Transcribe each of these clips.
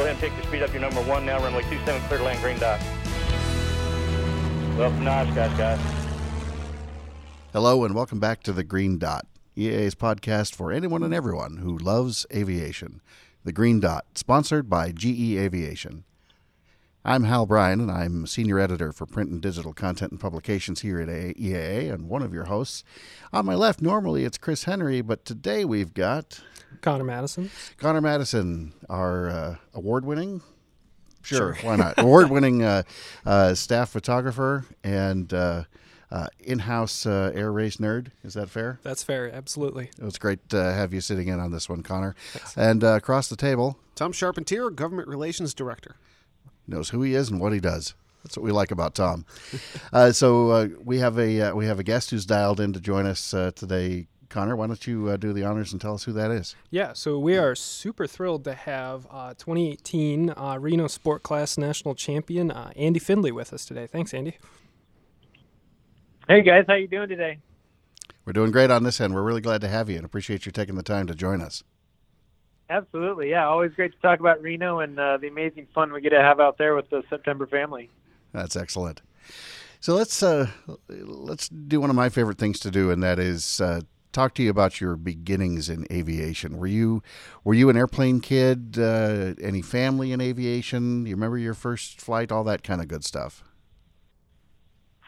go ahead and pick your speed up. Your number one now, runway 27, clear to land, green dot. Well, nice, guys, guys. Hello, and welcome back to the Green Dot, EAA's podcast for anyone and everyone who loves aviation. The Green Dot, sponsored by GE Aviation. I'm Hal Bryan, and I'm senior editor for print and digital content and publications here at EAA, and one of your hosts. On my left, normally it's Chris Henry, but today we've got Connor Madison. Connor Madison, our uh, award-winning, sure, why not, award-winning uh, uh, staff photographer and uh, uh, in-house uh, air race nerd. Is that fair? That's fair, absolutely. It was great to have you sitting in on this one, Connor. And across the table, Tom Charpentier, Government Relations Director knows who he is and what he does. That's what we like about Tom. uh, so uh, we have a uh, we have a guest who's dialed in to join us uh, today. Connor, why don't you uh, do the honors and tell us who that is? Yeah, so we are super thrilled to have uh, 2018 Reno Sport Class National Champion Andy Findlay with us today. Thanks, Andy. Hey guys, how you doing today? We're doing great on this end. We're really glad to have you and appreciate you taking the time to join us. Absolutely, yeah. Always great to talk about Reno and uh, the amazing fun we get to have out there with the September family. That's excellent. So let's uh, let's do one of my favorite things to do, and that is uh, talk to you about your beginnings in aviation. Were you were you an airplane kid? Uh, any family in aviation? You remember your first flight? All that kind of good stuff.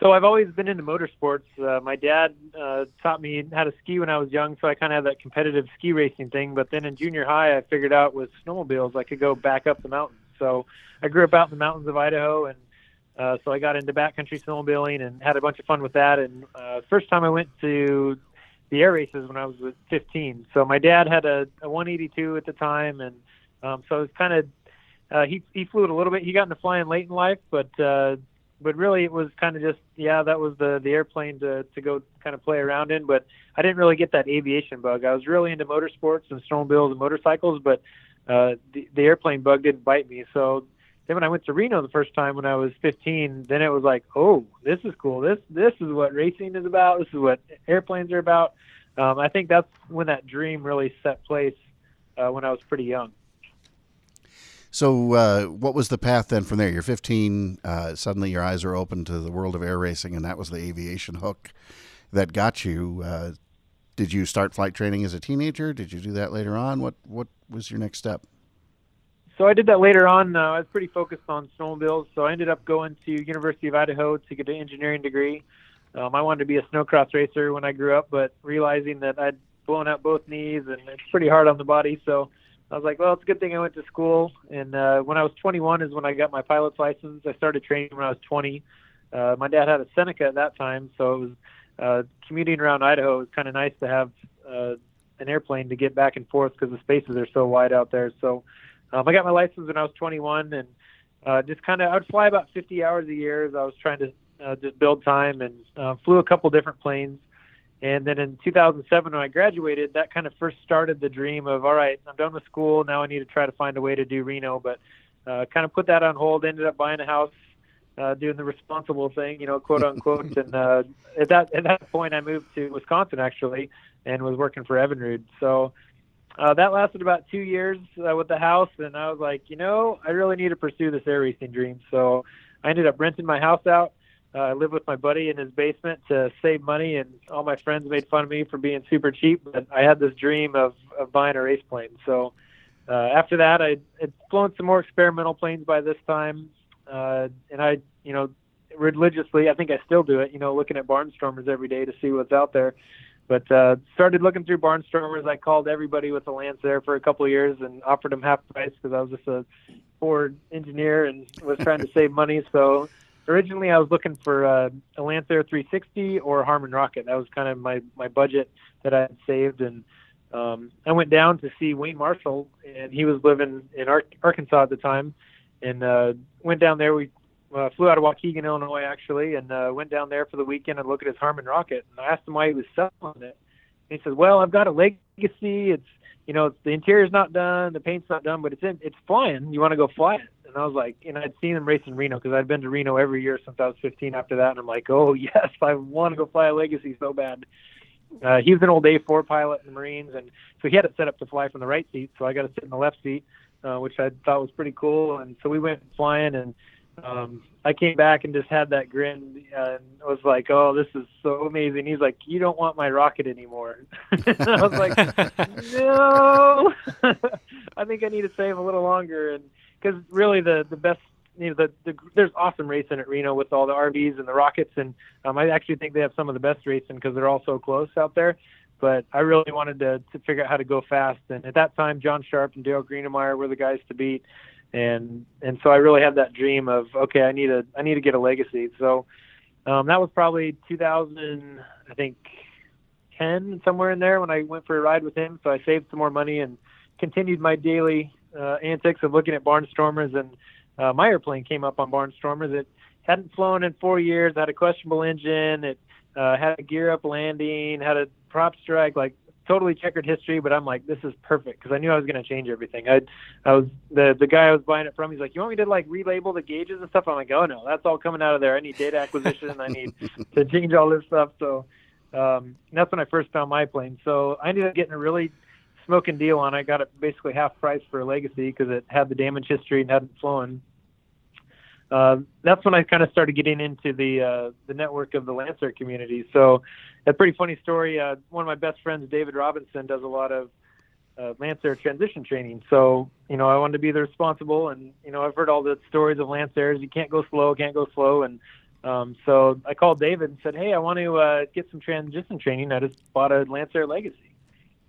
So I've always been into motorsports. Uh, my dad uh, taught me how to ski when I was young, so I kind of had that competitive ski racing thing. But then in junior high, I figured out with snowmobiles I could go back up the mountains. So I grew up out in the mountains of Idaho, and uh, so I got into backcountry snowmobiling and had a bunch of fun with that. And uh, first time I went to the air races when I was 15. So my dad had a, a 182 at the time, and um, so it was kind of uh, he he flew it a little bit. He got into flying late in life, but uh, but really it was kind of just yeah that was the the airplane to to go kind of play around in but i didn't really get that aviation bug. I was really into motorsports and snowmobiles and motorcycles but uh the, the airplane bug didn't bite me. So then when i went to reno the first time when i was 15 then it was like oh this is cool. This this is what racing is about. This is what airplanes are about. Um i think that's when that dream really set place uh when i was pretty young so, uh, what was the path then from there? You're 15. Uh, suddenly, your eyes are open to the world of air racing, and that was the aviation hook that got you. Uh, did you start flight training as a teenager? Did you do that later on? What What was your next step? So I did that later on. Uh, I was pretty focused on snowmobiles, so I ended up going to University of Idaho to get an engineering degree. Um, I wanted to be a snowcross racer when I grew up, but realizing that I'd blown out both knees and it's pretty hard on the body, so I was like, well, it's a good thing I went to school. And uh, when I was 21 is when I got my pilot's license. I started training when I was 20. Uh, my dad had a Seneca at that time, so it was uh, commuting around Idaho. It was kind of nice to have uh, an airplane to get back and forth because the spaces are so wide out there. So um, I got my license when I was 21, and uh, just kind of I would fly about 50 hours a year as I was trying to uh, just build time and uh, flew a couple different planes. And then in 2007, when I graduated, that kind of first started the dream of, all right, I'm done with school. Now I need to try to find a way to do Reno. But uh, kind of put that on hold. Ended up buying a house, uh, doing the responsible thing, you know, quote unquote. and uh, at that at that point, I moved to Wisconsin actually, and was working for Evinrude. So uh, that lasted about two years uh, with the house, and I was like, you know, I really need to pursue this air racing dream. So I ended up renting my house out uh, I lived with my buddy in his basement to save money, and all my friends made fun of me for being super cheap. But I had this dream of, of buying a race plane. So uh, after that, I had flown some more experimental planes by this time, uh, and I, you know, religiously, I think I still do it. You know, looking at barnstormers every day to see what's out there. But uh, started looking through barnstormers. I called everybody with a Lancair for a couple of years and offered them half price because I was just a Ford engineer and was trying to save money. So originally I was looking for uh, a Lancair 360 or a Harmon Rocket. That was kind of my my budget that I had saved, and um, I went down to see Wayne Marshall, and he was living in Ar- Arkansas at the time, and uh, went down there. We uh, flew out of Waukegan, Illinois, actually, and uh, went down there for the weekend and look at his Harmon Rocket. And I asked him why he was selling it. And he said, "Well, I've got a legacy. It's you know, the interior's not done, the paint's not done, but it's in, it's flying. You want to go fly it?" And I was like, and I'd seen him race in Reno because I'd been to Reno every year since I was 15 after that. And I'm like, oh, yes, I want to go fly a Legacy so bad. Uh, he was an old A4 pilot in the Marines, and so he had it set up to fly from the right seat. So I got to sit in the left seat. uh, which I thought was pretty cool. And so we went flying, and um, I came back and just had that grin and was like, "Oh, this is so amazing." He's like, "You don't want my rocket anymore." I was like, "No, I think I need to save a little longer." And because really, the the best you know, the, the there's awesome racing at Reno with all the RVs and the rockets, and um, I actually think they have some of the best racing because they're all so close out there. But I really wanted to to figure out how to go fast, and at that time, Jon Sharp and Dale Greenamyer were the guys to beat, and and so I really had that dream of okay, I need a I need to get a legacy. So um, that was probably 2000, I think, 10 somewhere in there when I went for a ride with him. So I saved some more money and continued my daily uh, antics of looking at barnstormers and uh, my airplane came up on Barnstormers. It hadn't flown in four years, had a questionable engine, it uh, had a gear up landing, had a prop strike, like totally checkered history. But I'm like, this is perfect because I knew I was going to change everything. I, I was the the guy I was buying it from. He's like, you want me to like relabel the gauges and stuff? I'm like, oh no, that's all coming out of there. I need data acquisition. I need to change all this stuff. So um, that's when I first found my plane. So I ended up getting a really smoking deal on. I got it basically half price for a legacy because it had the damage history and hadn't flown. Uh, that's when I kind of started getting into the uh, the network of the Lancair community. So, a pretty funny story. Uh, one of my best friends, David Robinson, does a lot of uh, Lancair transition training. So, you know, I wanted to be the responsible, and you know, I've heard all the stories of Lancairs. You can't go slow, can't go slow, and um, so I called David and said, "Hey, I want to uh, get some transition training. I just bought a Lancair Legacy,"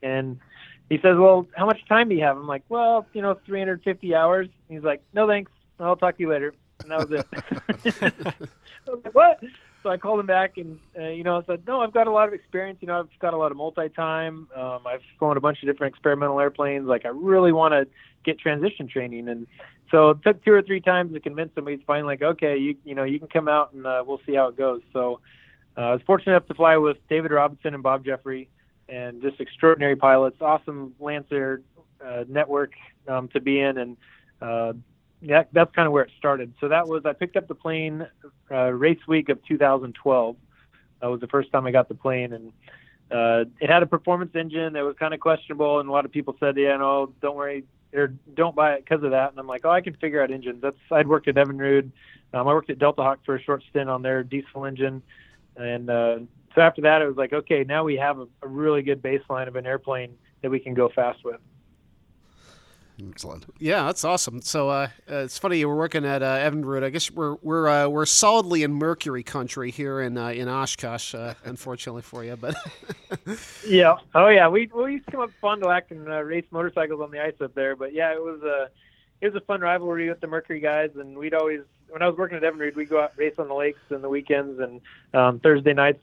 and he says, "Well, how much time do you have?" I'm like, "Well, you know, 350 hours." He's like, "No, thanks. I'll talk to you later." And that was it. I was like, "What?" So I called him back, and uh, you know, I said, "No, I've got a lot of experience. You know, I've got a lot of multi-time. Um, I've flown a bunch of different experimental airplanes. Like, I really want to get transition training." And so it took two or three times to convince him. He's finally like, "Okay, you you know, you can come out, and uh, we'll see how it goes." So uh, I was fortunate enough to fly with David Robinson and Bob Jeffrey and just extraordinary pilots, awesome Lancair uh, network um, to be in, and uh, that, that's kind of where it started. So that was I picked up the plane uh, race week of 2012. That was the first time I got the plane, and uh, it had a performance engine that was kind of questionable, and a lot of people said, "Yeah, no, don't worry." Or don't buy it because of that, and I'm like, oh, I can figure out engines. That's I'd worked at Evinrude, um, I worked at Delta Hawk for a short stint on their diesel engine, and uh, so after that, it was like, okay, now we have a, a really good baseline of an airplane that we can go fast with. Excellent. Yeah, that's awesome. So uh, uh, it's funny you were working at uh, Evinrude. I guess we're we're uh, we're solidly in Mercury country here in uh, in Oshkosh, uh, unfortunately for you. But yeah, oh yeah, we we used to come up Fond du Lac and uh, race motorcycles on the ice up there. But yeah, it was a it was a fun rivalry with the Mercury guys, and we'd always when I was working at Evinrude, we'd go out race on the lakes and the weekends and um, Thursday nights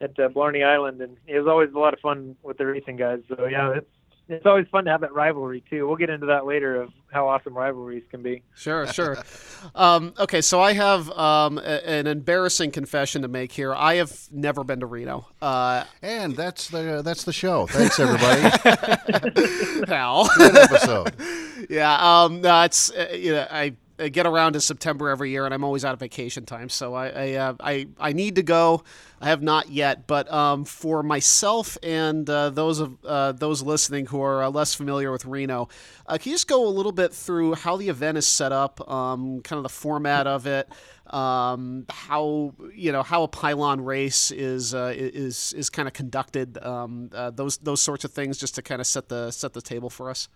at uh, Blarney Island, and it was always a lot of fun with the racing guys. So yeah, it's it's always fun to have that rivalry too. We'll get into that later of how awesome rivalries can be. Sure, sure. um, okay, so I have um, a, an embarrassing confession to make here. I have never been to Reno. Uh, and that's the that's the show. Thanks everybody. Hal. Good episode. yeah, um, no, it's uh, you know I I get around to September every year, and I'm always out of vacation time, so I I, uh, I, I need to go. I have not yet, but um, for myself and uh, those of uh, those listening who are uh, less familiar with Reno, uh, can you just go a little bit through how the event is set up, um, kind of the format of it, um, how you know how a pylon race is uh, is is kind of conducted, um, those those sorts of things, just to kind of set the set the table for us.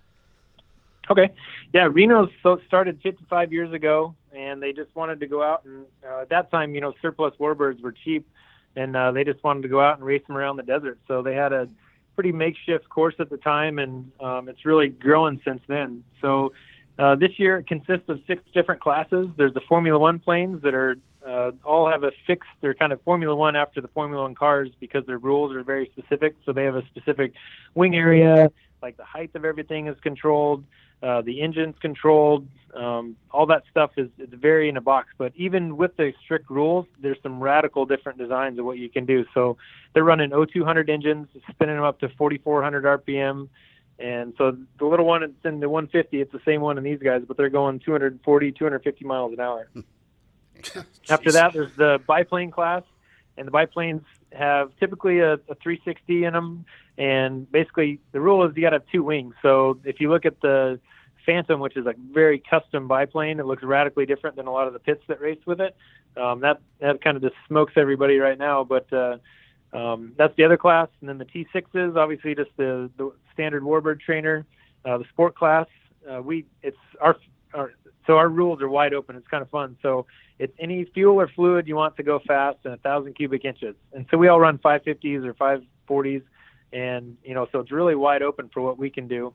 Okay. Yeah, Reno so started 55 years ago, and they just wanted to go out and uh, at that time, you know, surplus warbirds were cheap, and uh, they just wanted to go out and race them around the desert. So they had a pretty makeshift course at the time, and um, it's really grown since then. So uh, this year it consists of six different classes. There's the Formula One planes that are uh, all have a fixed. They're kind of Formula One after the Formula One cars because their rules are very specific. So they have a specific wing area, like the height of everything is controlled. Uh, the engine's controlled. Um, all that stuff is, is very in a box. But even with the strict rules, there's some radical different designs of what you can do. So they're running O200 engines, spinning them up to 4,400 RPM. And so the little one, it's in the 150. It's the same one in these guys, but they're going 240, 250 miles an hour. After that, there's the biplane class, and the biplanes have typically a, a 360 in them. And basically, the rule is you got to have two wings. So if you look at the Phantom, which is a very custom biplane. It looks radically different than a lot of the pits that race with it. Um, that that kind of just smokes everybody right now. But uh, um, that's the other class, and then the T6s, obviously just the, the standard warbird trainer. Uh, the sport class, uh, we it's our, our so our rules are wide open. It's kind of fun. So it's any fuel or fluid you want to go fast and a thousand cubic inches. And so we all run 550s or 540s, and you know so it's really wide open for what we can do.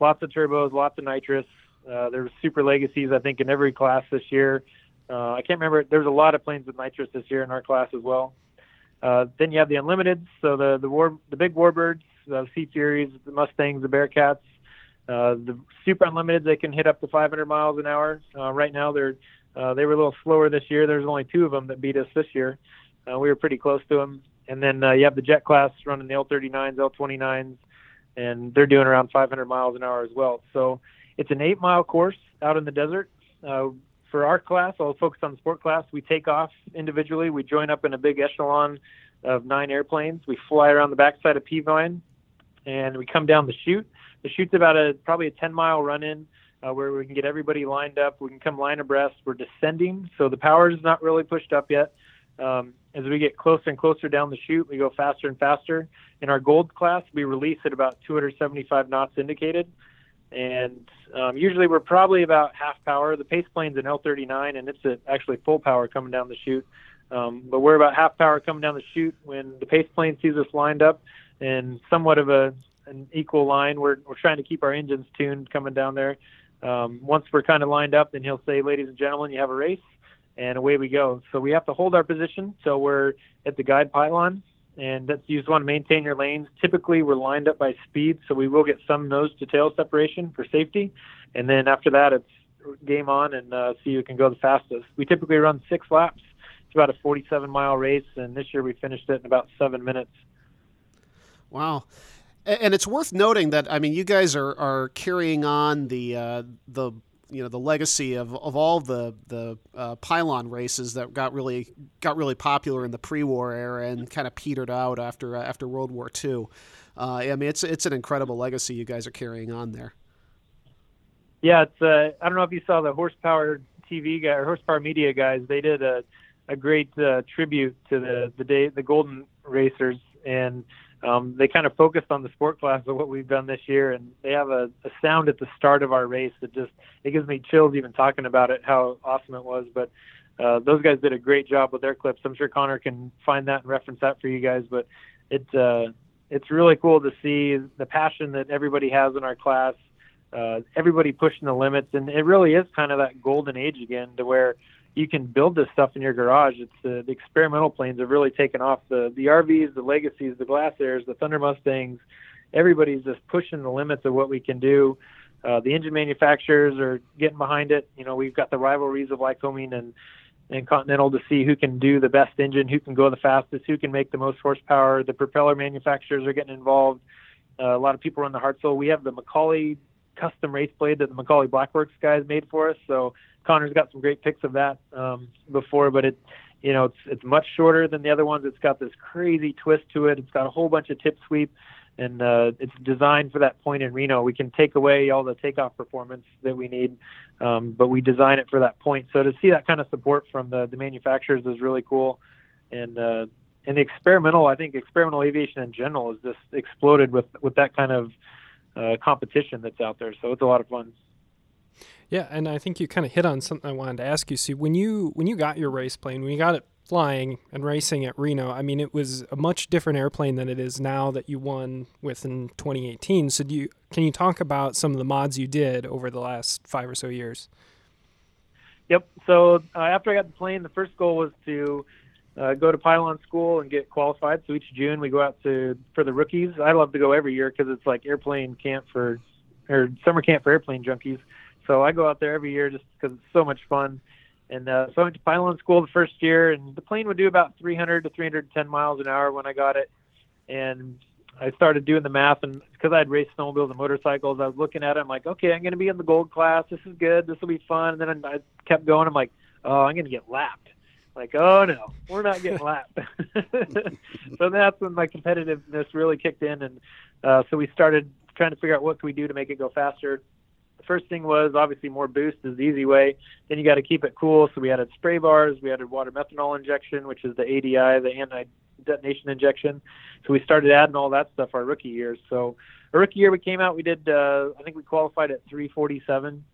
Lots of turbos, lots of nitrous. Uh, there's super legacies I think in every class this year. Uh, I can't remember. There's a lot of planes with nitrous this year in our class as well. Uh, then you have the unlimited, so the the war the big warbirds, the Sea Furies, the Mustangs, the Bearcats. Uh, the super unlimited, they can hit up to 500 miles an hour. Uh, right now, they're uh, they were a little slower this year. There's only two of them that beat us this year. Uh, we were pretty close to them. And then uh, you have the jet class running the L39s, L29s, and they're doing around 500 miles an hour as well. So it's an eight mile course out in the desert. Uh, for our class, I'll focus on the sport class. We take off individually. We join up in a big echelon of nine airplanes. We fly around the backside of Peavine, and we come down the chute. The chute's about a probably a 10 mile run in. Uh, where we can get everybody lined up. We can come line abreast. We're descending, so the power is not really pushed up yet. Um, as we get closer and closer down the chute, we go faster and faster. In our gold class, we release at about 275 knots indicated, and um, usually we're probably about half power. The pace plane's an L39, and it's at actually full power coming down the chute. Um, but we're about half power coming down the chute when the pace plane sees us lined up in somewhat of a an equal line. We're we're trying to keep our engines tuned coming down there. Um, once we're kind of lined up, then he'll say, "Ladies and gentlemen, you have a race," and away we go. So we have to hold our position. So we're at the guide pylon, and that's you just want to maintain your lanes. Typically, we're lined up by speed, so we will get some nose to tail separation for safety, and then after that, it's game on and uh, see who can go the fastest. We typically run six laps. It's about a 47 mile race, and this year we finished it in about seven minutes. Wow. And it's worth noting that I mean, you guys are, are carrying on the uh, the you know the legacy of, of all the the uh, pylon races that got really got really popular in the pre-war era and kind of petered out after uh, after World War II. Uh, I mean, it's it's an incredible legacy you guys are carrying on there. Yeah, it's uh, I don't know if you saw the horsepower TV guy or horsepower media guys. They did a a great uh, tribute to the the day the Golden Racers and um, they kind of focused on the sport class of what we've done this year, and they have a, a sound at the start of our race that just it gives me chills even talking about it, how awesome it was. But uh, those guys did a great job with their clips. I'm sure Connor can find that and reference that for you guys. But it's uh, it's really cool to see the passion that everybody has in our class. Uh, everybody pushing the limits, and it really is kind of that golden age again, to where you can build this stuff in your garage. It's uh, the experimental planes have really taken off. The the RVs, the Legacies, the Glasairs, the Thunder Mustangs. Everybody's just pushing the limits of what we can do. Uh, the engine manufacturers are getting behind it. You know, we've got the rivalries of Lycoming and and Continental to see who can do the best engine, who can go the fastest, who can make the most horsepower. The propeller manufacturers are getting involved. Uh, a lot of people run the Hartzell. We have the McCauley custom race blade that the McCauley Blackworks guys made for us. So Connor's got some great pics of that um, before, but it, you know, it's it's much shorter than the other ones. It's got this crazy twist to it. It's got a whole bunch of tip sweep, and uh, it's designed for that point in Reno. We can take away all the takeoff performance that we need, um, but we design it for that point. So to see that kind of support from the the manufacturers is really cool, and uh, and the experimental, I think experimental aviation in general has just exploded with with that kind of uh, competition that's out there. So it's a lot of fun. Yeah, and I think you kind of hit on something I wanted to ask you. See, when you when you got your race plane, when you got it flying and racing at Reno, I mean, it was a much different airplane than it is now that you won with in 2018. So, do you can you talk about some of the mods you did over the last five or so years? Yep. So uh, after I got the plane, the first goal was to uh, go to pylon school and get qualified. So each June we go out to for the rookies. I love to go every year because it's like airplane camp for or summer camp for airplane junkies. So I go out there every year just because it's so much fun. And uh, so I went to pylon school the first year, and the plane would do about 300 to 310 miles an hour when I got it. And I started doing the math, and because I'd raced snowmobiles and motorcycles, I was looking at it. I'm like, okay, I'm going to be in the gold class. This is good. This will be fun. And then I kept going. I'm like, oh, I'm going to get lapped. Like, oh no, we're not getting lapped. so that's when my competitiveness really kicked in, and uh, so we started trying to figure out what can we do to make it go faster the first thing was obviously more boost is the easy way. Then you got to keep it cool. So we added spray bars, we added water methanol injection, which is the ADI, the anti detonation injection. So we started adding all that stuff our rookie years. So our rookie year we came out, we did uh, I think we qualified at 347,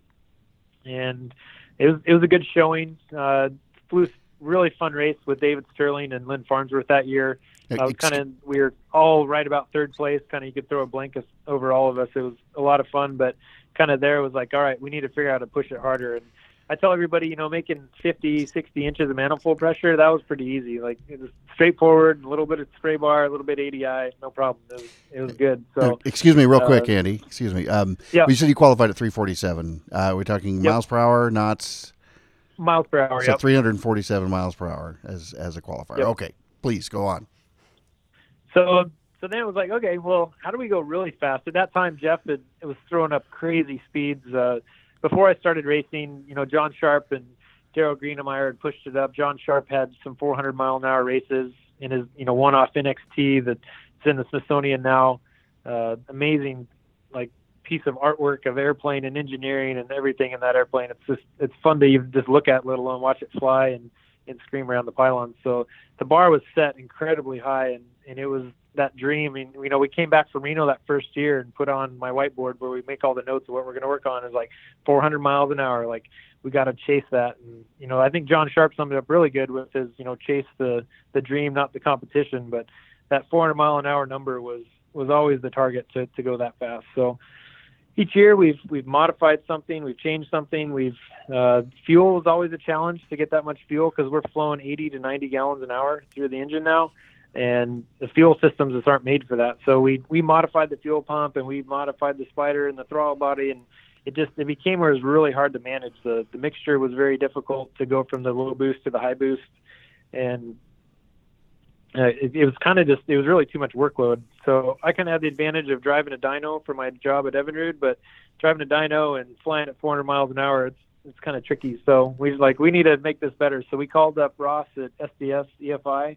and it was it was a good showing. Uh, flew really fun race with David Sterling and Lynn Farnsworth that year. Uh, kind of we were all right about third place. Kind of you could throw a blanket over all of us. It was a lot of fun, but kind of there was like, all right, we need to figure out how to push it harder. And I tell everybody, you know, making 50, 60 inches of manifold pressure, that was pretty easy. Like it was straightforward, a little bit of spray bar, a little bit ADI, no problem. It was, it was good. So, excuse me, real uh, quick, Andy. Excuse me. Um, yeah. You said you qualified at 347. Uh, we're talking yep. miles per hour, knots. Miles per hour. So yep. 347 miles per hour as as a qualifier. Yep. Okay, please go on. So so then it was like, okay, well, how do we go really fast? At that time, Jeff had, it was throwing up crazy speeds. Uh, before I started racing, you know, Jon Sharp and Darryl Greenamyer had pushed it up. Jon Sharp had some 400 mile an hour races in his, you know, one-off NXT that's in the Smithsonian now. Uh, amazing, like piece of artwork of airplane and engineering and everything in that airplane. It's just it's fun to even just look at, let alone watch it fly and and scream around the pylons. So the bar was set incredibly high, and and it was that dream. I mean, you know, we came back from Reno that first year and put on my whiteboard where we make all the notes of what we're going to work on is like 400 miles an hour. Like we got to chase that. And, you know, I think Jon Sharp summed it up really good with his, you know, chase the, the dream, not the competition, but that 400 mile an hour number was, was always the target to, to go that fast. So each year we've, we've modified something, we've changed something. We've, uh, fuel is always a challenge to get that much fuel because we're flowing 80 to 90 gallons an hour through the engine now and the fuel systems just aren't made for that. So we we modified the fuel pump and we modified the spider and the throttle body, and it just it became where it was really hard to manage. the The mixture was very difficult to go from the low boost to the high boost, and uh, it, it was kind of just it was really too much workload. So I kind of had the advantage of driving a dyno for my job at Evinrude, but driving a dyno and flying at 400 miles an hour, it's it's kind of tricky. So we like we need to make this better. So we called up Ross at SDS EFI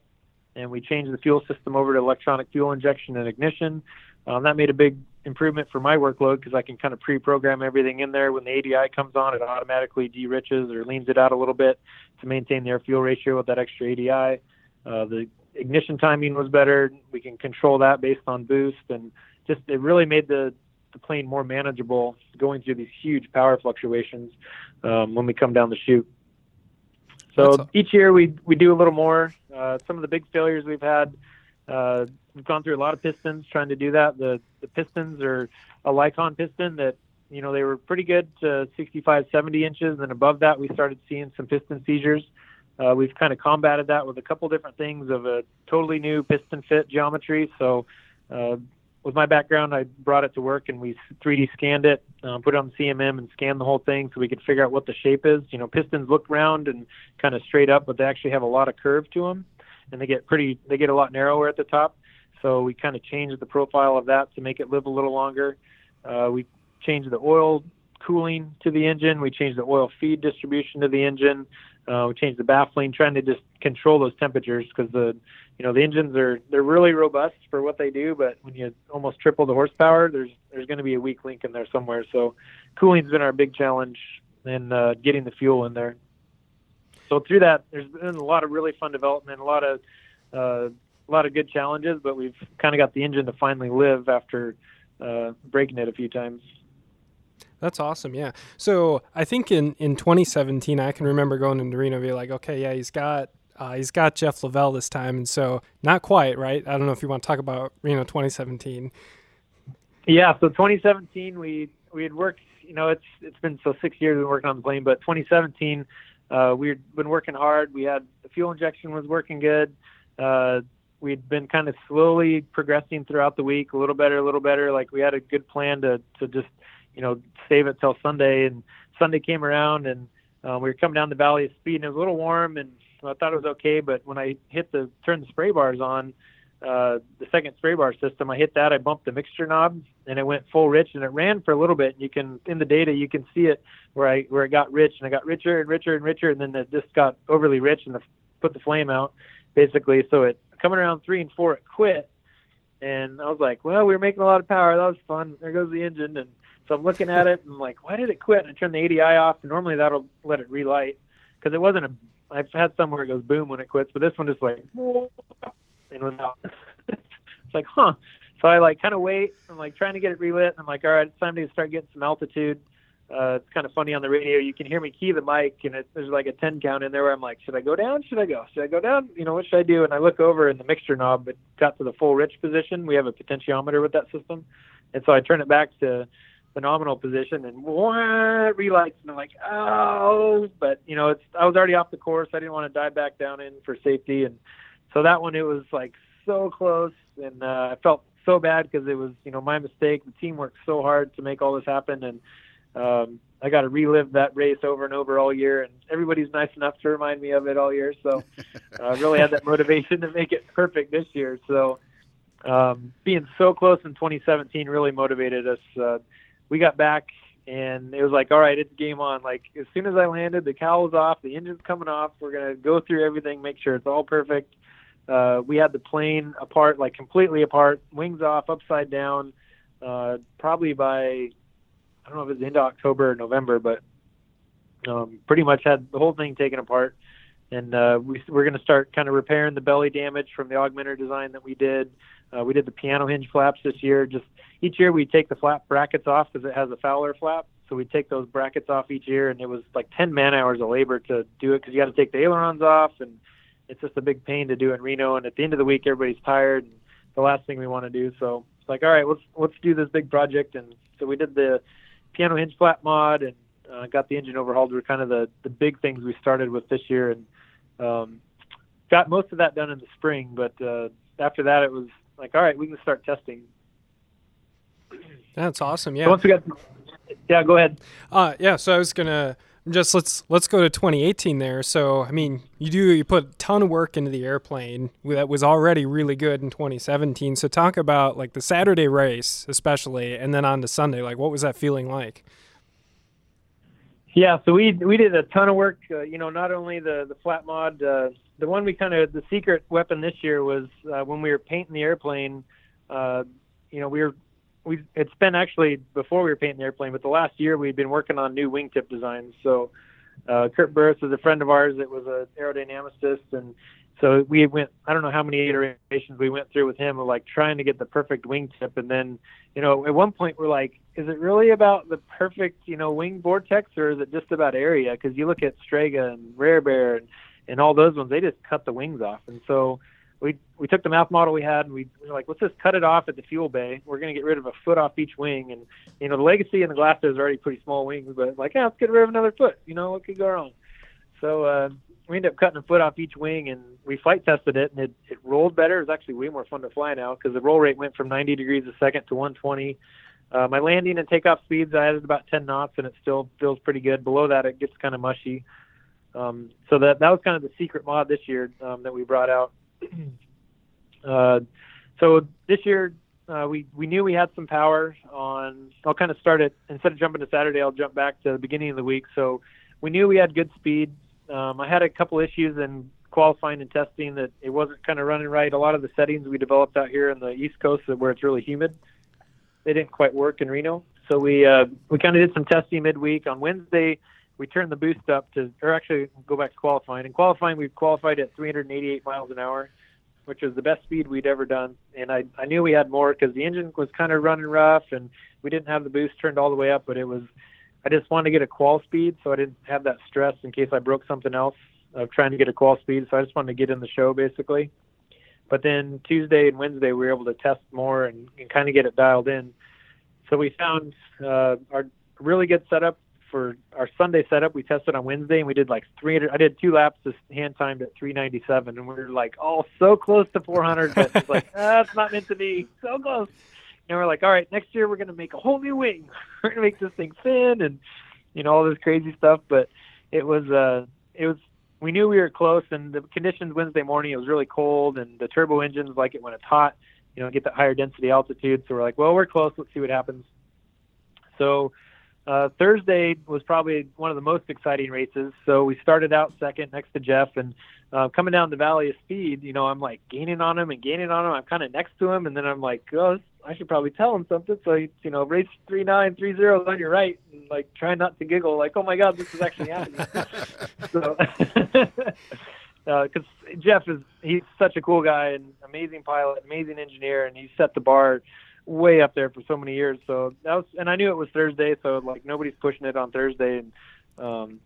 and we changed the fuel system over to electronic fuel injection and ignition. Um, that made a big improvement for my workload because I can kind of pre-program everything in there. When the ADI comes on, it automatically de-riches or leans it out a little bit to maintain the air-fuel ratio with that extra ADI. Uh, the ignition timing was better. We can control that based on boost, and just it really made the the plane more manageable going through these huge power fluctuations um, when we come down the chute. So each year we we do a little more. Uh, some of the big failures we've had, uh, we've gone through a lot of pistons trying to do that. The the pistons are a Lycon piston that you know they were pretty good to 65, 70 inches, and above that we started seeing some piston seizures. Uh, we've kind of combated that with a couple different things of a totally new piston fit geometry. So uh, with my background, I brought it to work and we 3D scanned it, um, put it on CMM and scanned the whole thing so we could figure out what the shape is. You know, pistons look round and kind of straight up, but they actually have a lot of curve to them, and they get pretty, they get a lot narrower at the top. So we kind of changed the profile of that to make it live a little longer. Uh, we changed the oil cooling to the engine. We changed the oil feed distribution to the engine. Uh, we changed the baffling, trying to just control those temperatures because the you know the engines are they're really robust for what they do, but when you almost triple the horsepower, there's there's going to be a weak link in there somewhere. So cooling's been our big challenge in uh, getting the fuel in there. So through that, there's been a lot of really fun development, a lot of uh, a lot of good challenges, but we've kind of got the engine to finally live after uh, breaking it a few times. That's awesome. Yeah. So I think in, in 2017, I can remember going into Reno, be like, okay, yeah, he's got uh, he's got Jeff Lavelle this time, and so not quite right. I don't know if you want to talk about Reno 2017. Yeah, so 2017 we we had worked. You know, it's it's been so six years we've been working on the plane, but 2017 uh, we'd been working hard. We had the fuel injection was working good. Uh, we'd been kind of slowly progressing throughout the week, a little better, a little better. Like we had a good plan to to just you know save it till Sunday, and Sunday came around and uh, we were coming down the valley of speed, and it was a little warm and I thought it was okay, but when I hit the turn the spray bars on, uh, the second spray bar system, I hit that, I bumped the mixture knob, and it went full rich, and it ran for a little bit. And you can in the data you can see it where I where it got rich, and it got richer and richer and richer, and then it just got overly rich, and the, put the flame out basically. So it coming around three and four, it quit, and I was like, well, we were making a lot of power, that was fun. There goes the engine, and So I'm looking at it and I'm like, why did it quit? And I turn the ADI off. And normally that'll let it relight because it wasn't a. I've had some where it goes boom when it quits, but this one just like and was out. it's like, huh. So I like kind of wait. I'm like trying to get it relit. I'm like, all right, it's time to start getting some altitude. Uh, it's kind of funny on the radio. You can hear me key the mic, and it, there's like a 10 count in there where I'm like, should I go down? Should I go? Should I go down? You know, what should I do? And I look over, and the mixture knob it got to the full rich position. We have a potentiometer with that system, and so I turn it back to the nominal position, and wah, relights, and I'm like, oh, but you know, it's I was already off the course. I didn't want to dive back down in for safety, and so that one it was like so close, and uh, I felt so bad because it was you know my mistake. The team worked so hard to make all this happen, and um, I got to relive that race over and over all year, and everybody's nice enough to remind me of it all year. So I uh, really had that motivation to make it perfect this year. So um, being so close in 2017 really motivated us. Uh, we got back, and it was like, all right, it's game on. Like as soon as I landed, the cowl's off, the engine's coming off. We're gonna go through everything, make sure it's all perfect. Uh, we had the plane apart, like completely apart, wings off, upside down. Uh, probably by I don't know if it's into October or November, but um, pretty much had the whole thing taken apart. And uh, we, we're going to start kind of repairing the belly damage from the augmenter design that we did. Uh, we did the piano hinge flaps this year. Just each year we take the flap brackets off because it has a Fowler flap. So we take those brackets off each year, and it was like 10 man hours of labor to do it because you got to take the ailerons off, and it's just a big pain to do in Reno. And at the end of the week, everybody's tired, and the last thing we want to do. So it's like, all right, let's let's do this big project. And so we did the piano hinge flap mod and uh, got the engine overhauled were kind of the, the big things we started with this year and um, got most of that done in the spring. But uh, after that, it was like, all right, we can start testing. That's awesome. Yeah. So once we got, yeah, go ahead. Uh, yeah. So I was gonna just let's let's go to 2018 there. So I mean, you do you put a ton of work into the airplane that was already really good in 2017. So talk about like the Saturday race, especially, and then on to Sunday. Like, what was that feeling like? Yeah, so we we did a ton of work. Uh, you know, not only the the flap mod, uh, the one we kind of the secret weapon this year was uh, when we were painting the airplane. Uh, you know, we were we it's been actually before we were painting the airplane, but the last year we'd been working on new wingtip designs. So uh, Kurt Burris is a friend of ours that was an aerodynamicist, and so we went I don't know how many iterations we went through with him of like trying to get the perfect wingtip, and then you know at one point we're like, is it really about the perfect you know wing vortex or is it just about area? Because you look at Strega and Rare Bear and and all those ones, they just cut the wings off, and so we we took the mouth model we had and we, we were like, let's just cut it off at the fuel bay. We're going to get rid of a foot off each wing, and you know the Legacy and the Glasairs are already pretty small wings, but like, yeah, let's get rid of another foot. You know what could go wrong? So uh, we ended up cutting a foot off each wing, and we flight tested it, and it it rolled better. It's actually way more fun to fly now because the roll rate went from 90 degrees a second to 120. Uh, my landing and takeoff speeds, I added about 10 knots, and it still feels pretty good. Below that, it gets kind of mushy. Um, so that that was kind of the secret mod this year um, that we brought out. Uh, so this year uh, we we knew we had some power on. I'll kind of start it instead of jumping to Saturday. I'll jump back to the beginning of the week. So we knew we had good speed. Um, I had a couple issues in qualifying and testing that it wasn't kind of running right. A lot of the settings we developed out here in the East Coast where it's really humid, they didn't quite work in Reno. So we uh, we kind of did some testing midweek on Wednesday. We turned the boost up to, or actually go back to qualifying. In qualifying, we qualified at 388 miles an hour which was the best speed we'd ever done. And I, I knew we had more because the engine was kind of running rough and we didn't have the boost turned all the way up, but it was, I just wanted to get a qual speed so I didn't have that stress in case I broke something else of trying to get a qual speed. So I just wanted to get in the show basically. But then Tuesday and Wednesday, we were able to test more and, and kind of get it dialed in. So we found uh, our really good setup for our Sunday setup, we tested on Wednesday and we did like 300. I did two laps, just hand timed at 397, and we were like, oh, so close to 400, but it's like, ah, not meant to be. So close. And we're like, all right, next year we're going to make a whole new wing. we're going to make this thing thin and, you know, all this crazy stuff. But it was, uh, it was, we knew we were close and the conditions Wednesday morning, it was really cold and the turbo engines like it when it's hot, you know, get that higher density altitude. So we're like, well, we're close. Let's see what happens. So, uh, Thursday was probably one of the most exciting races. So we started out second next to Jeff, and uh, coming down the Valley of Speed, you know, I'm like gaining on him and gaining on him. I'm kind of next to him, and then I'm like, oh, I should probably tell him something. So you know, race three nine three zero on your right, and like try not to giggle, like, oh my god, this is actually happening. so. Because uh, Jeff is he's such a cool guy and amazing pilot, amazing engineer, and he set the bar way up there for so many years. So that was, and I knew it was Thursday, so like nobody's pushing it on Thursday, and um,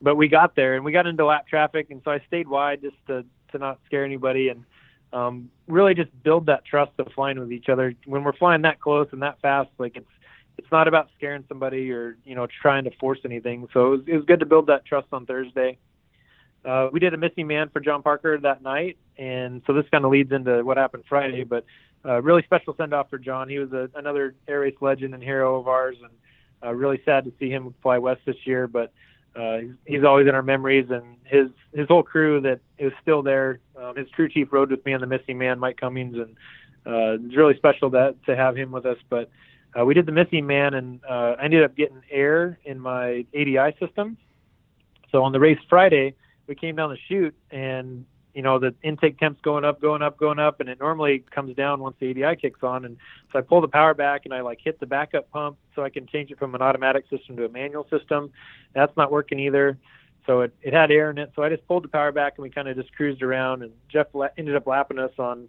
but we got there and we got into lap traffic, and so I stayed wide just to to not scare anybody and um, really just build that trust of flying with each other. When we're flying that close and that fast, like it's it's not about scaring somebody or you know trying to force anything. So it was, it was good to build that trust on Thursday. Uh, we did a missing man for John Parker that night, and so this kind of leads into what happened Friday. But uh, really special send off for John. He was a, another air race legend and hero of ours, and uh, really sad to see him fly west this year. But uh, he's, he's always in our memories, and his his whole crew that is still there. Um, his crew chief rode with me on the missing man, Mike Cummings, and uh, it's really special that to have him with us. But uh, we did the missing man, and uh, I ended up getting air in my ADI system. So on the race Friday, we came down the chute, and you know the intake temp's going up, going up, going up, and it normally comes down once the ADI kicks on. And so I pull the power back and I like hit the backup pump so I can change it from an automatic system to a manual system. That's not working either. So it, it had air in it. So I just pulled the power back and we kind of just cruised around. And Jeff la- ended up lapping us on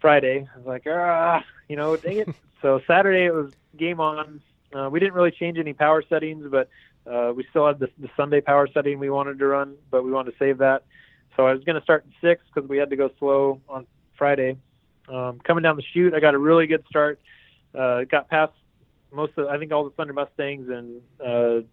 Friday. I was like, ah, you know, dang it. so Saturday it was game on. Uh, we didn't really change any power settings, but uh, we still had the, the Sunday power setting we wanted to run, but we wanted to save that. So I was going to start in six because we had to go slow on Friday. Um, coming down the chute, I got a really good start. Uh, got past most of, I think, all the Thunder Mustangs and uh,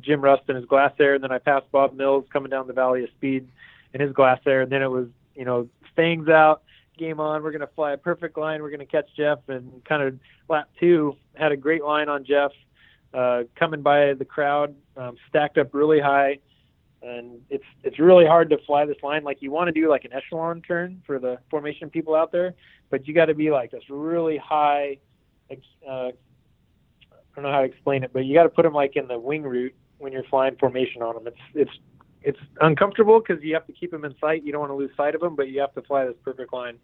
Jim Rust and his Glasair, and then I passed Bob Mills coming down the Valley of Speed in his Glasair, and then it was, you know, fangs out, game on. We're going to fly a perfect line. We're going to catch Jeff, and kind of lap two had a great line on Jeff, uh, coming by the crowd, um, stacked up really high and it's it's really hard to fly this line. Like you want to do like an echelon turn for the formation people out there, but you got to be like this really high. Uh, I don't know how to explain it, but you got to put them like in the wing root when you're flying formation on them. It's it's it's uncomfortable because you have to keep them in sight. You don't want to lose sight of them, but you have to fly this perfect line.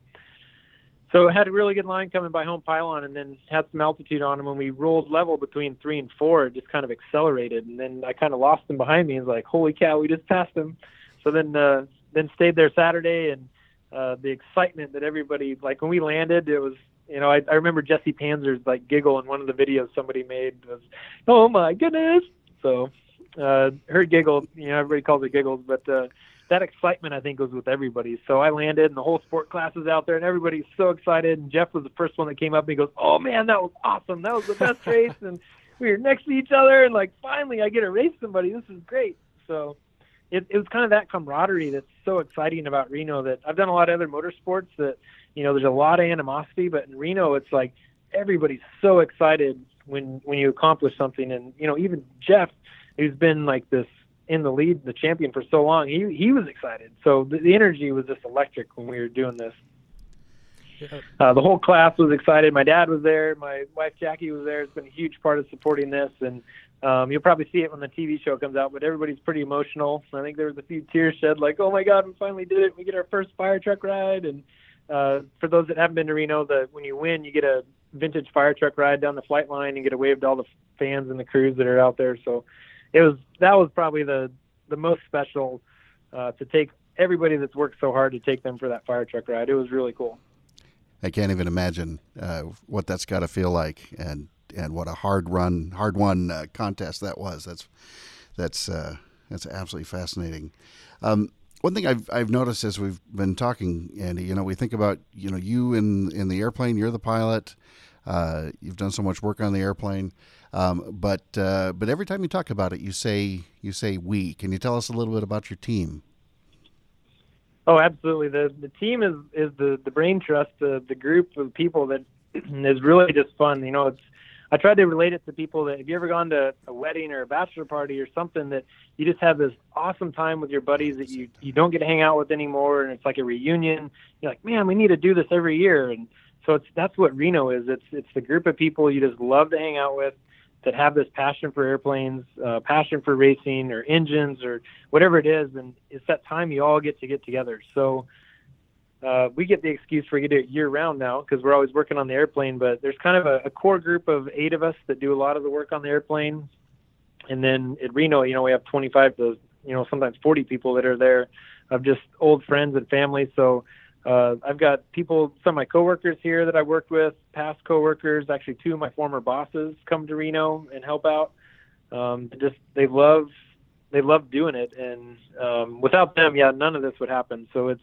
So had a really good line coming by home pylon and then had some altitude on him. When we rolled level between three and four, it just kind of accelerated. And then I kind of lost him behind me. and was like, holy cow, we just passed him. So then, uh, then stayed there Saturday and, uh, the excitement that everybody, like when we landed, it was, you know, I, I remember Jesse Panzer's like giggle in one of the videos somebody made was, oh my goodness. So, uh, her giggle, you know, everybody calls it giggles, but, uh, that excitement I think was with everybody. So I landed and the whole sport class is out there and everybody's so excited. And Jeff was the first one that came up and he goes, "Oh man, that was awesome! That was the best race!" And we were next to each other and like finally I get to race somebody. This is great. So it, it was kind of that camaraderie that's so exciting about Reno. That I've done a lot of other motorsports that you know there's a lot of animosity, but in Reno it's like everybody's so excited when when you accomplish something. And you know even Jeff, who's been like this in the lead, the champion for so long, he he was excited. So the, the energy was just electric when we were doing this. Uh, the whole class was excited. My dad was there. My wife Jackie was there. It's been a huge part of supporting this, and um, you'll probably see it when the TV show comes out. But everybody's pretty emotional. I think there was a few tears shed, like, "Oh my God, we finally did it! We get our first fire truck ride!" And uh, for those that haven't been to Reno, the when you win, you get a vintage fire truck ride down the flight line. You get a wave to all the fans and the crews that are out there. So it was that was probably the the most special uh, to take everybody that's worked so hard to take them for that fire truck ride. It was really cool. I can't even imagine uh, what that's got to feel like, and and what a hard run, hard won uh, contest that was. That's that's uh, that's absolutely fascinating. Um, one thing I've I've noticed as we've been talking, Andy, you know, we think about you know you in in the airplane, you're the pilot. Uh, you've done so much work on the airplane. Um, but uh, but every time you talk about it, you say you say we. Can you tell us a little bit about your team? Oh, absolutely. The the team is is the the brain trust, the the group of people that is really just fun. You know, it's I tried to relate it to people that have you ever gone to a wedding or a bachelor party or something that you just have this awesome time with your buddies that you you don't get to hang out with anymore, and it's like a reunion. You're like, man, we need to do this every year, and so it's that's what Reno is. It's it's the group of people you just love to hang out with that have this passion for airplanes, uh, passion for racing or engines or whatever it is, and it's that time you all get to get together. So uh, we get the excuse for we it year round now because we're always working on the airplane. But there's kind of a, a core group of eight of us that do a lot of the work on the airplane, and then at Reno, you know, we have 25 to you know sometimes 40 people that are there of just old friends and family. So uh, I've got people, some of my coworkers here that I worked with, past coworkers. Actually, two of my former bosses come to Reno and help out. Um, just they love they love doing it, and um, without them, yeah, none of this would happen. So it's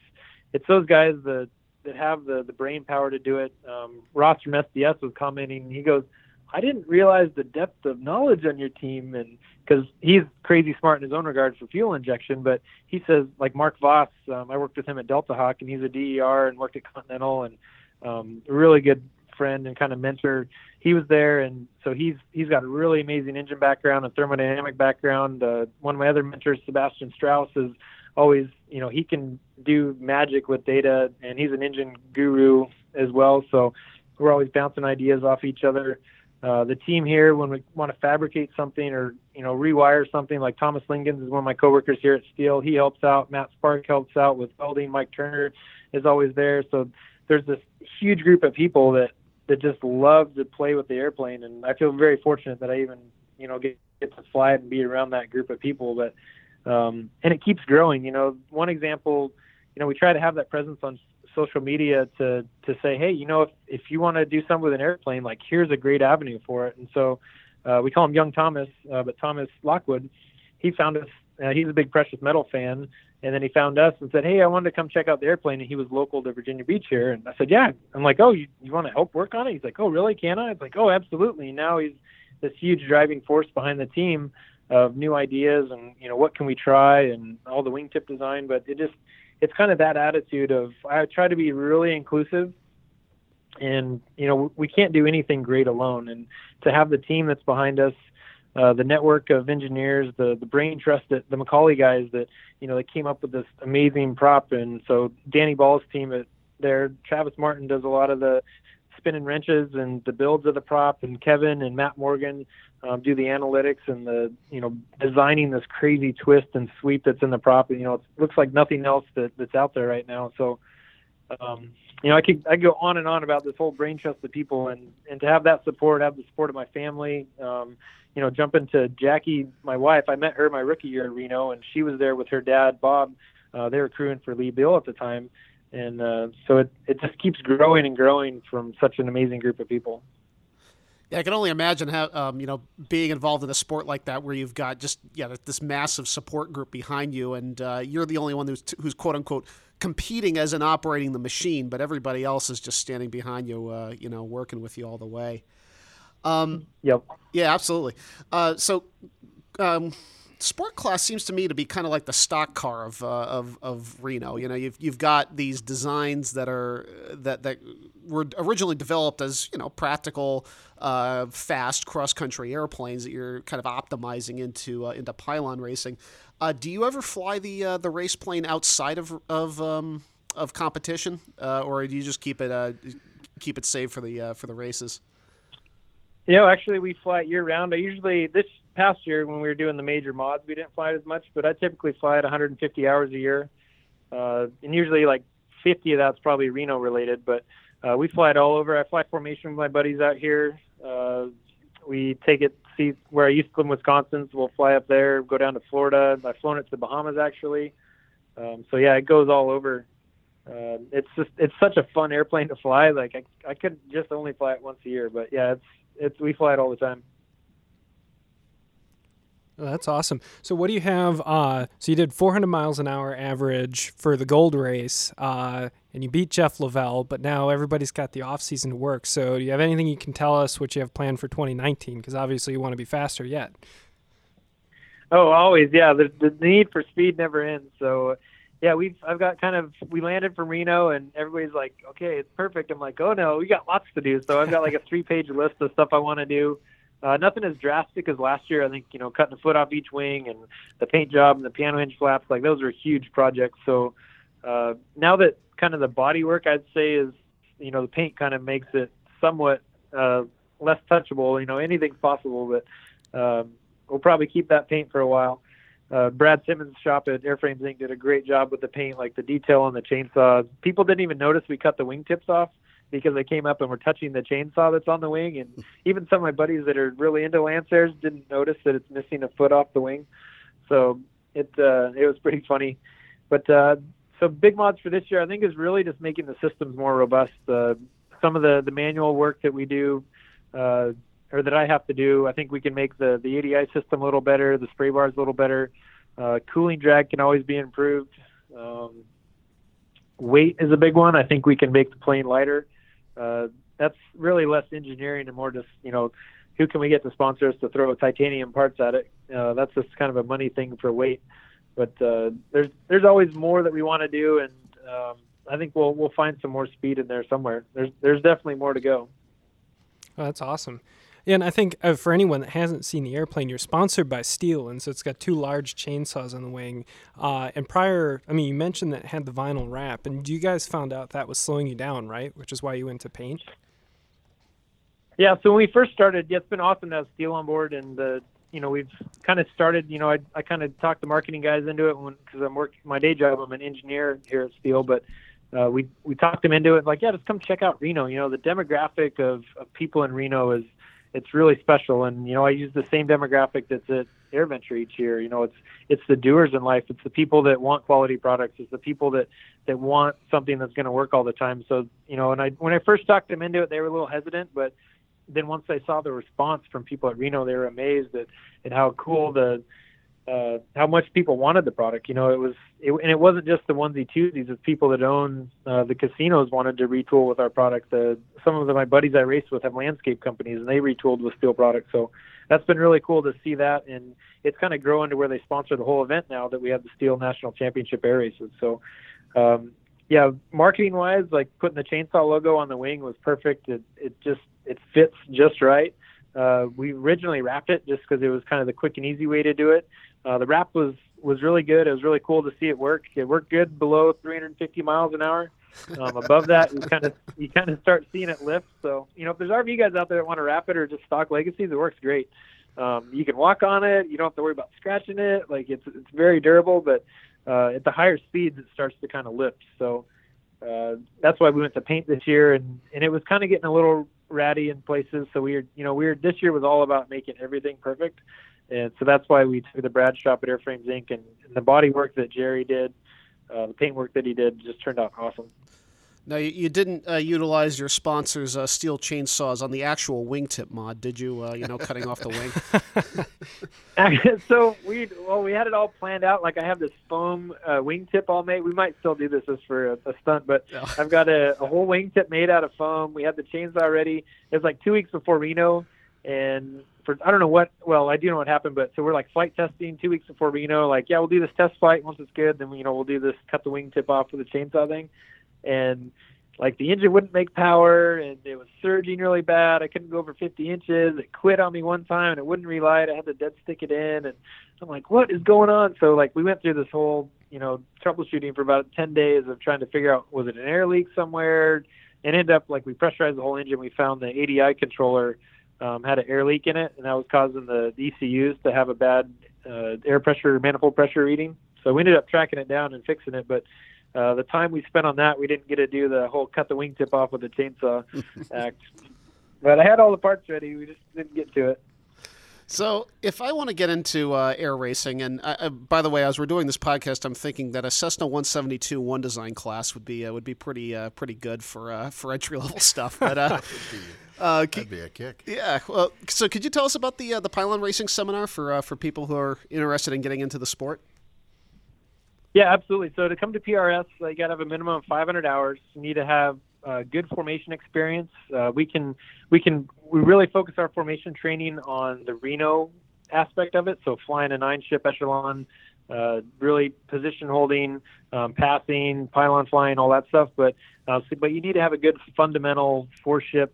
it's those guys that that have the the brain power to do it. Um, Ross from SDS was commenting. He goes, I didn't realize the depth of knowledge on your team, and because he's crazy smart in his own regards for fuel injection, but he says like Mark Voss. Um, I worked with him at DeltaHawk, and he's a DER and worked at Continental, and um, a really good friend and kind of mentor. He was there, and so he's he's got a really amazing engine background and thermodynamic background. Uh, one of my other mentors, Sebastian Strauss, is always you know he can do magic with data, and he's an engine guru as well. So we're always bouncing ideas off each other. Uh, the team here, when we want to fabricate something or you know rewire something, like Thomas Lingens is one of my coworkers here at Stihl. He helps out. Matt Spark helps out with welding. Mike Turner is always there. So there's this huge group of people that that just love to play with the airplane, and I feel very fortunate that I even you know get, get to fly it and be around that group of people. But um, and it keeps growing. You know, one example, you know, we try to have that presence on social media to to say, hey, you know, if if you want to do something with an airplane, like here's a great avenue for it. And so uh, we call him Young Thomas, uh, but Thomas Lockwood, he found us. Uh, he's a big precious metal fan, and then he found us and said, hey, I wanted to come check out the airplane. And he was local to Virginia Beach here, and I said, yeah. I'm like, oh, you you want to help work on it? He's like, oh, really? Can I? I was like, oh, absolutely. now he's this huge driving force behind the team of new ideas and you know what can we try and all the wingtip design but it just it's kind of that attitude of I try to be really inclusive and you know we can't do anything great alone. And to have the team that's behind us uh, the network of engineers the the brain trust that the McCauley guys that you know they came up with this amazing prop. And so Danny Ball's team at there Travis Martin does a lot of the spinning wrenches and the builds of the prop and Kevin and Matt Morgan um, do the analytics and the you know designing this crazy twist and sweep that's in the prop. You know, it looks like nothing else that, that's out there right now. So, um, you know, I could I could go on and on about this whole brain trust of people and and to have that support, have the support of my family. Um, you know, jump into Jackie, my wife. I met her my rookie year in Reno, and she was there with her dad, Bob. Uh, they were crewing for Lee Behel at the time, and uh, so it it just keeps growing and growing from such an amazing group of people. Yeah, I can only imagine how um, you know being involved in a sport like that, where you've got just yeah this massive support group behind you, and uh, you're the only one who's who's quote unquote competing as in operating the machine, but everybody else is just standing behind you, uh, you know, working with you all the way. Um, yep. Yeah, absolutely. Uh, so. Um, sport class seems to me to be kind of like the stock car of, uh, of, of Reno. You know, you've, you've got these designs that are that that were originally developed as you know practical, uh, fast cross country airplanes that you're kind of optimizing into uh, into pylon racing. Uh, do you ever fly the uh, the race plane outside of of um, of competition, uh, or do you just keep it keep it safe for the for the races? You know, actually, we fly year round. I usually this past year when we were doing the major mods, we didn't fly it as much, but I typically fly it 150 hours a year, uh, and usually like 50 of that's probably Reno related. But uh, we fly it all over. I fly formation with my buddies out here. Uh, we take it see where I used to live in Wisconsin, so we'll fly up there, go down to Florida. I've flown it to the Bahamas actually. Um, so yeah, it goes all over. Uh, it's just it's such a fun airplane to fly. Like I I could just only fly it once a year, but yeah, it's it's we fly it all the time. Oh, that's awesome. So, what do you have? Uh, so, you did 400 miles an hour average for the gold race, uh, and you beat Jeff Lavelle, but now everybody's got the off season to work. So, do you have anything you can tell us what you have planned for 2019? Because obviously, you want to be faster yet. Oh, always, yeah. The, the need for speed never ends. So, yeah, we've I've got kind of we landed from Reno, and everybody's like, okay, it's perfect. I'm like, oh no, we got lots to do. So, I've got like a three page list of stuff I want to do. Uh, nothing as drastic as last year. I think you know cutting a foot off each wing and the paint job and the piano hinge flaps, like those are huge projects. So uh, now that kind of the body work, I'd say is you know the paint kind of makes it somewhat uh, less touchable. You know, anything's possible, but um, we'll probably keep that paint for a while. Uh, Brad Simmons' shop at Airframes Inc. did a great job with the paint, like the detail on the chainsaw. People didn't even notice we cut the wingtips off because they came up and were touching the chainsaw that's on the wing. And even some of my buddies that are really into Lancairs didn't notice that it's missing a foot off the wing. So it uh, it was pretty funny. But uh, so big mods for this year, I think, is really just making the systems more robust. Uh, some of the the manual work that we do. Uh, or that I have to do. I think we can make the the ADI system a little better, the spray bars a little better. Uh, cooling drag can always be improved. Um, weight is a big one. I think we can make the plane lighter. Uh, that's really less engineering and more just you know who can we get to sponsor us to throw titanium parts at it. Uh, that's just kind of a money thing for weight. But uh, there's there's always more that we want to do, and um, I think we'll we'll find some more speed in there somewhere. There's there's definitely more to go. Oh, that's awesome. Yeah, and I think uh, for anyone that hasn't seen the airplane, you're sponsored by Stihl, and so it's got two large chainsaws on the wing. Uh, and prior, I mean, you mentioned that it had the vinyl wrap, and you guys found out that was slowing you down, right? Which is why you went to paint. Yeah, so when we first started, yeah, it's been awesome to have Stihl on board, and the you know we've kind of started. You know, I I kind of talked the marketing guys into it because I'm working my day job. I'm an engineer here at Stihl, but uh, we we talked them into it. Like, yeah, just come check out Reno. You know, the demographic of, of people in Reno is it's really special. And you know, I use the same demographic that's at AirVenture each year. You know, it's it's the doers in life. It's the people that want quality products. It's the people that that want something that's going to work all the time. So you know, and I when I first talked them into it, they were a little hesitant, but then once I saw the response from people at Reno, they were amazed at, at how cool the uh, how much people wanted the product. You know, it was, it, and it wasn't just the onesie twosies. It's people that own uh, the casinos wanted to retool with our product. The, some of the, my buddies I raced with have landscape companies, and they retooled with Stihl products. So that's been really cool to see that, and it's kind of growing to where they sponsor the whole event now that we have the Stihl National Championship Air Races. So, um, yeah, marketing wise, like putting the chainsaw logo on the wing was perfect. It it just it fits just right. Uh, we originally wrapped it just because it was kind of the quick and easy way to do it. Uh, the wrap was was really good. It was really cool to see it work. It worked good below 350 miles an hour. Um, above that, you kind of you kind of start seeing it lift. So you know, if there's RV guys out there that want to wrap it or just stock legacies, it works great. Um, you can walk on it. You don't have to worry about scratching it. Like it's it's very durable, but uh, at the higher speeds, it starts to kind of lift. So uh, that's why we went to paint this year, and and it was kind of getting a little ratty in places. So we were, you know, we were this year was all about making everything perfect. And so that's why we took the Brad shop at Airframes Inc. and, and the body work that Jerry did, uh, the paint work that he did, just turned out awesome. Now you, you didn't uh, utilize your sponsor's uh, Stihl chainsaws on the actual wingtip mod, did you? Uh, you know, cutting off the wing. so we well we had it all planned out. Like I have this foam uh, wingtip all made. We might still do this as for a, a stunt, but I've got a, a whole wingtip made out of foam. We had the chainsaw ready. It was like two weeks before Reno, and for I don't know what. Well, I do know what happened, but so we're like flight testing two weeks before Reno. Like, yeah, we'll do this test flight. Once it's good, then you know we'll do this cut the wingtip off with the chainsaw thing, and like the engine wouldn't make power and it was surging really bad. I couldn't go over 50 inches. It quit on me one time and it wouldn't relight. I had to dead stick it in and I'm like, what is going on? So like we went through this whole, you know, troubleshooting for about 10 days of trying to figure out was it an air leak somewhere and end up like we pressurized the whole engine. We found the ADI controller um, had an air leak in it and that was causing the, ECUs to have a bad uh, air pressure manifold pressure reading. So we ended up tracking it down and fixing it, but uh, the time we spent on that, we didn't get to do the whole cut the wingtip off with the chainsaw act. But I had all the parts ready. We just didn't get to it. So, if I want to get into uh, air racing, and uh, uh, by the way, as we're doing this podcast, I'm thinking that a Cessna 172 one design class would be uh, would be pretty uh, pretty good for uh, for entry level stuff. But uh, That'd be a kick. Yeah. Well, so could you tell us about the the pylon racing seminar for for people who are interested in getting into the sport? Yeah, absolutely. So to come to PRS, uh, you got to have a minimum of 500 hours. You need to have uh, good formation experience. Uh, we can we can we really focus our formation training on the Reno aspect of it. So flying a nine ship echelon, uh, really position holding, um, passing, pylon flying, all that stuff. But uh, so, but you need to have a good fundamental four ship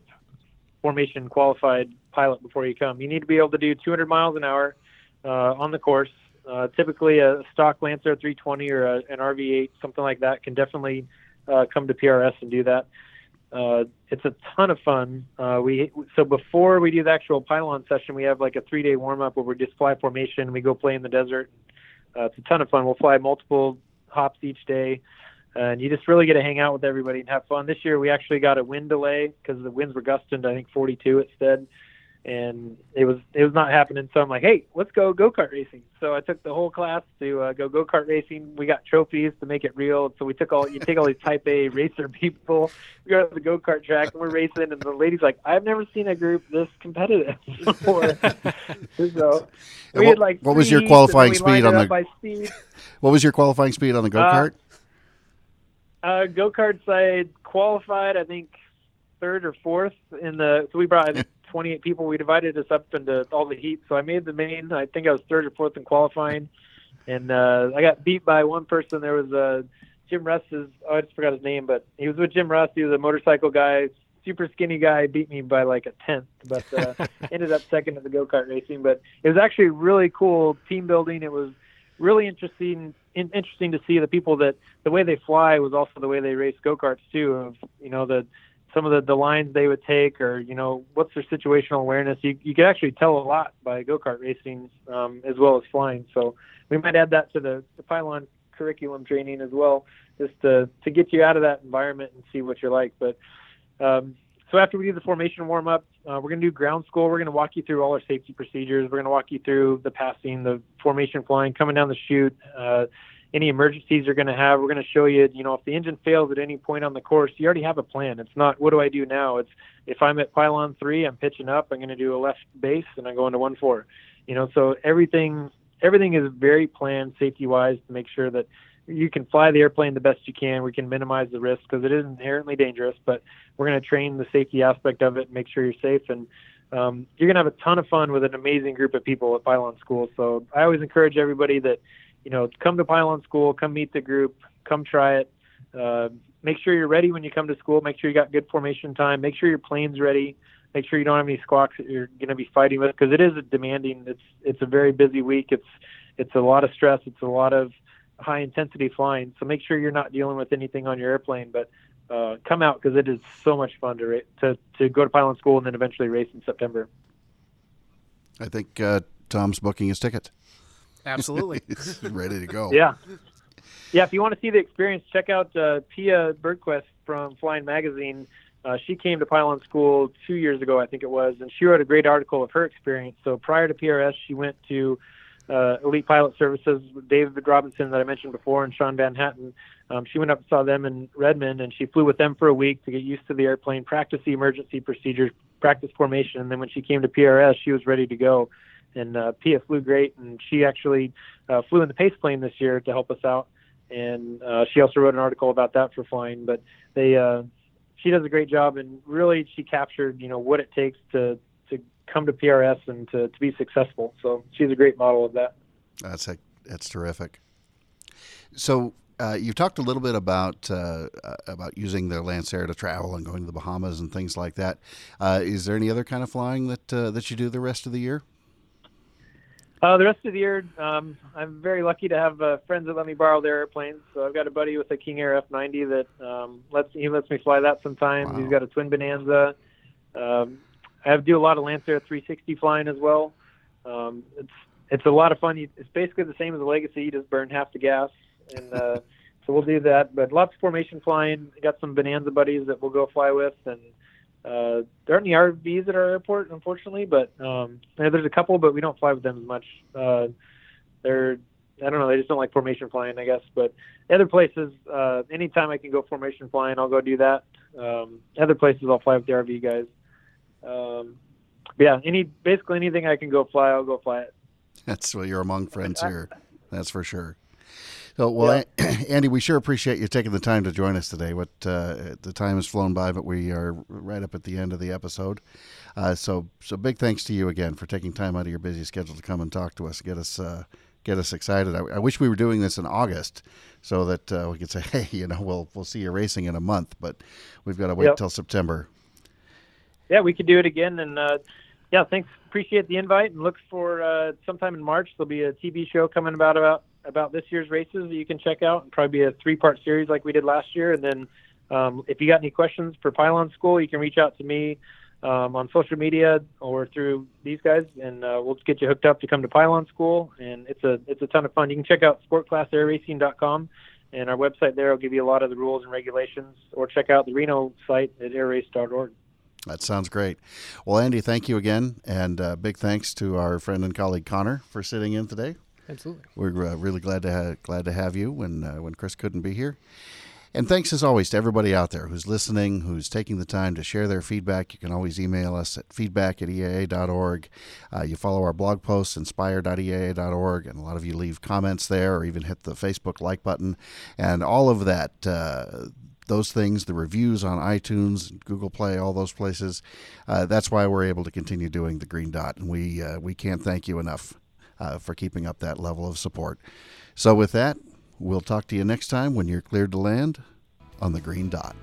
formation qualified pilot before you come. You need to be able to do 200 miles an hour uh, on the course. Uh, typically, a stock Lancair 320 or a, an RV8, something like that, can definitely uh, come to PRS and do that. Uh, it's a ton of fun. Uh, we so before we do the actual pylon session, we have like a three day warm up where we just fly formation. We go play in the desert. Uh, it's a ton of fun. We'll fly multiple hops each day, and you just really get to hang out with everybody and have fun. This year we actually got a wind delay because the winds were gusting to I think 42 instead and it was it was not happening. So I'm like, hey, let's go go kart racing. So I took the whole class to uh, go go kart racing. We got trophies to make it real. So we took all you take all these Type A racer people. We go to the go kart track and we're racing, and the lady's like, I've never seen a group this competitive before. so we what, had like what was your qualifying heats, and we speed on the- speed. What was your qualifying speed on the go kart? Uh, go kart side qualified, I think, third or fourth in the. So we brought 28 people. We divided us up into all the heats. So I made the main. I think I was third or fourth in qualifying, and uh, I got beat by one person. There was uh, Jim Russ's. Oh, I just forgot his name, but he was with Jim Russ. He was a motorcycle guy, super skinny guy. Beat me by like a tenth, but uh, ended up second at the go kart racing. But it was actually really cool team building. It was really interesting in, interesting to see the people that the way they fly was also the way they race go karts too. Of you know the some of the, the lines they would take, or you know what's their situational awareness. You you can actually tell a lot by go kart racing um, as well as flying. So we might add that to the, the pylon curriculum training as well, just to to get you out of that environment and see what you're like. But um, so after we do the formation warm up, uh, we're going to do ground school. We're going to walk you through all our safety procedures. We're going to walk you through the passing, the formation flying, coming down the chute, uh, any emergencies you're going to have. We're going to show you, you know, if the engine fails at any point on the course, you already have a plan. It's not what do I do now. It's if I'm at pylon three, I'm pitching up. I'm going to do a left base and I'm going to one four. You know, so everything everything is very planned safety wise to make sure that you can fly the airplane the best you can. We can minimize the risk because it is inherently dangerous, but we're going to train the safety aspect of it and make sure you're safe. And um, you're going to have a ton of fun with an amazing group of people at Pylon School. So I always encourage everybody that, you know, come to Pylon School, come meet the group, come try it. Uh, make sure you're ready when you come to school. Make sure you got good formation time. Make sure your plane's ready. Make sure you don't have any squawks that you're going to be fighting with because it is a demanding. It's it's a very busy week. It's it's a lot of stress. It's a lot of high intensity flying. So make sure you're not dealing with anything on your airplane, but uh, come out because it is so much fun to, ra- to to go to pylon school and then eventually race in September. I think uh, Tom's booking his ticket. Absolutely. Ready to go. Yeah, yeah. If you want to see the experience, check out uh, Pia Bergqvist from Flying Magazine. Uh, she came to Pylon School two years ago, I think it was, and she wrote a great article of her experience. So prior to PRS, she went to uh, Elite Pilot Services with David Robinson that I mentioned before and Sean Van Hatten. Um, she went up and saw them in Redmond, and she flew with them for a week to get used to the airplane, practice the emergency procedures, practice formation, and then when she came to PRS, she was ready to go. And uh, Pia flew great, and she actually uh, flew in the pace plane this year to help us out. And uh, she also wrote an article about that for flying. But they, uh, she does a great job, and really she captured, you know, what it takes to to come to PRS and to, to be successful. So she's a great model of that. That's a, that's terrific. So uh, you've talked a little bit about uh, uh, about using the Lancair to travel and going to the Bahamas and things like that. Uh, is there any other kind of flying that uh, that you do the rest of the year? Uh, the rest of the year, um, I'm very lucky to have uh, friends that let me borrow their airplanes. So I've got a buddy with a King Air F90 that um, lets he lets me fly that sometimes. Wow. He's got a twin Bonanza. Um, I have do a lot of Lancair 360 flying as well. Um, it's it's a lot of fun. It's basically the same as a Legacy. You just burn half the gas, and uh, so we'll do that. But lots of formation flying. Got some Bonanza buddies that we'll go fly with, and uh, there aren't any RVs at our airport, unfortunately, but um, yeah, there's a couple, but we don't fly with them as much. Uh, they're, I don't know, they just don't like formation flying, I guess. But other places, uh, anytime I can go formation flying, I'll go do that. Um, other places, I'll fly with the RV guys. Um, yeah, any basically anything I can go fly, I'll go fly it. That's well, you're among friends here. That's for sure. So, well, Andy, we sure appreciate you taking the time to join us today. What uh, the time has flown by, but we are right up at the end of the episode. Uh, so, so big thanks to you again for taking time out of your busy schedule to come and talk to us, get us, uh, get us excited. I, I, wish we were doing this in August so that uh, we could say, hey, you know, we'll we'll see you racing in a month, but we've got to wait Yep. till September. Yeah, we could do it again. And uh, yeah, thanks. Appreciate the invite and look for uh, sometime in March. There'll be a TV show coming about about about this year's races that you can check out. And probably be a three part series like we did last year. And then Um, if you got any questions for Pylon School, you can reach out to me um, on social media or through these guys, and uh, we'll get you hooked up to come to Pylon School. And it's a it's a ton of fun. You can check out sportclassairracing.com, and our website there will give you a lot of the rules and regulations, or check out the Reno site at airrace.org. That sounds great. Well, Andy, thank you again, and uh, big thanks to our friend and colleague Connor for sitting in today. Absolutely. We're uh, really glad to ha- glad to have you when uh, when Chris couldn't be here. And thanks as always to everybody out there who's listening, who's taking the time to share their feedback. You can always email us at feedback at eaa.org. Uh, you follow our blog posts, inspire.eaa.org, and a lot of you leave comments there or even hit the Facebook like button. And all of that, uh, those things, the reviews on iTunes, Google Play, all those places, uh, that's why we're able to continue doing the Green Dot. And we, uh, we can't thank you enough uh, for keeping up that level of support. So, with that, we'll talk to you next time when you're cleared to land on the green dot.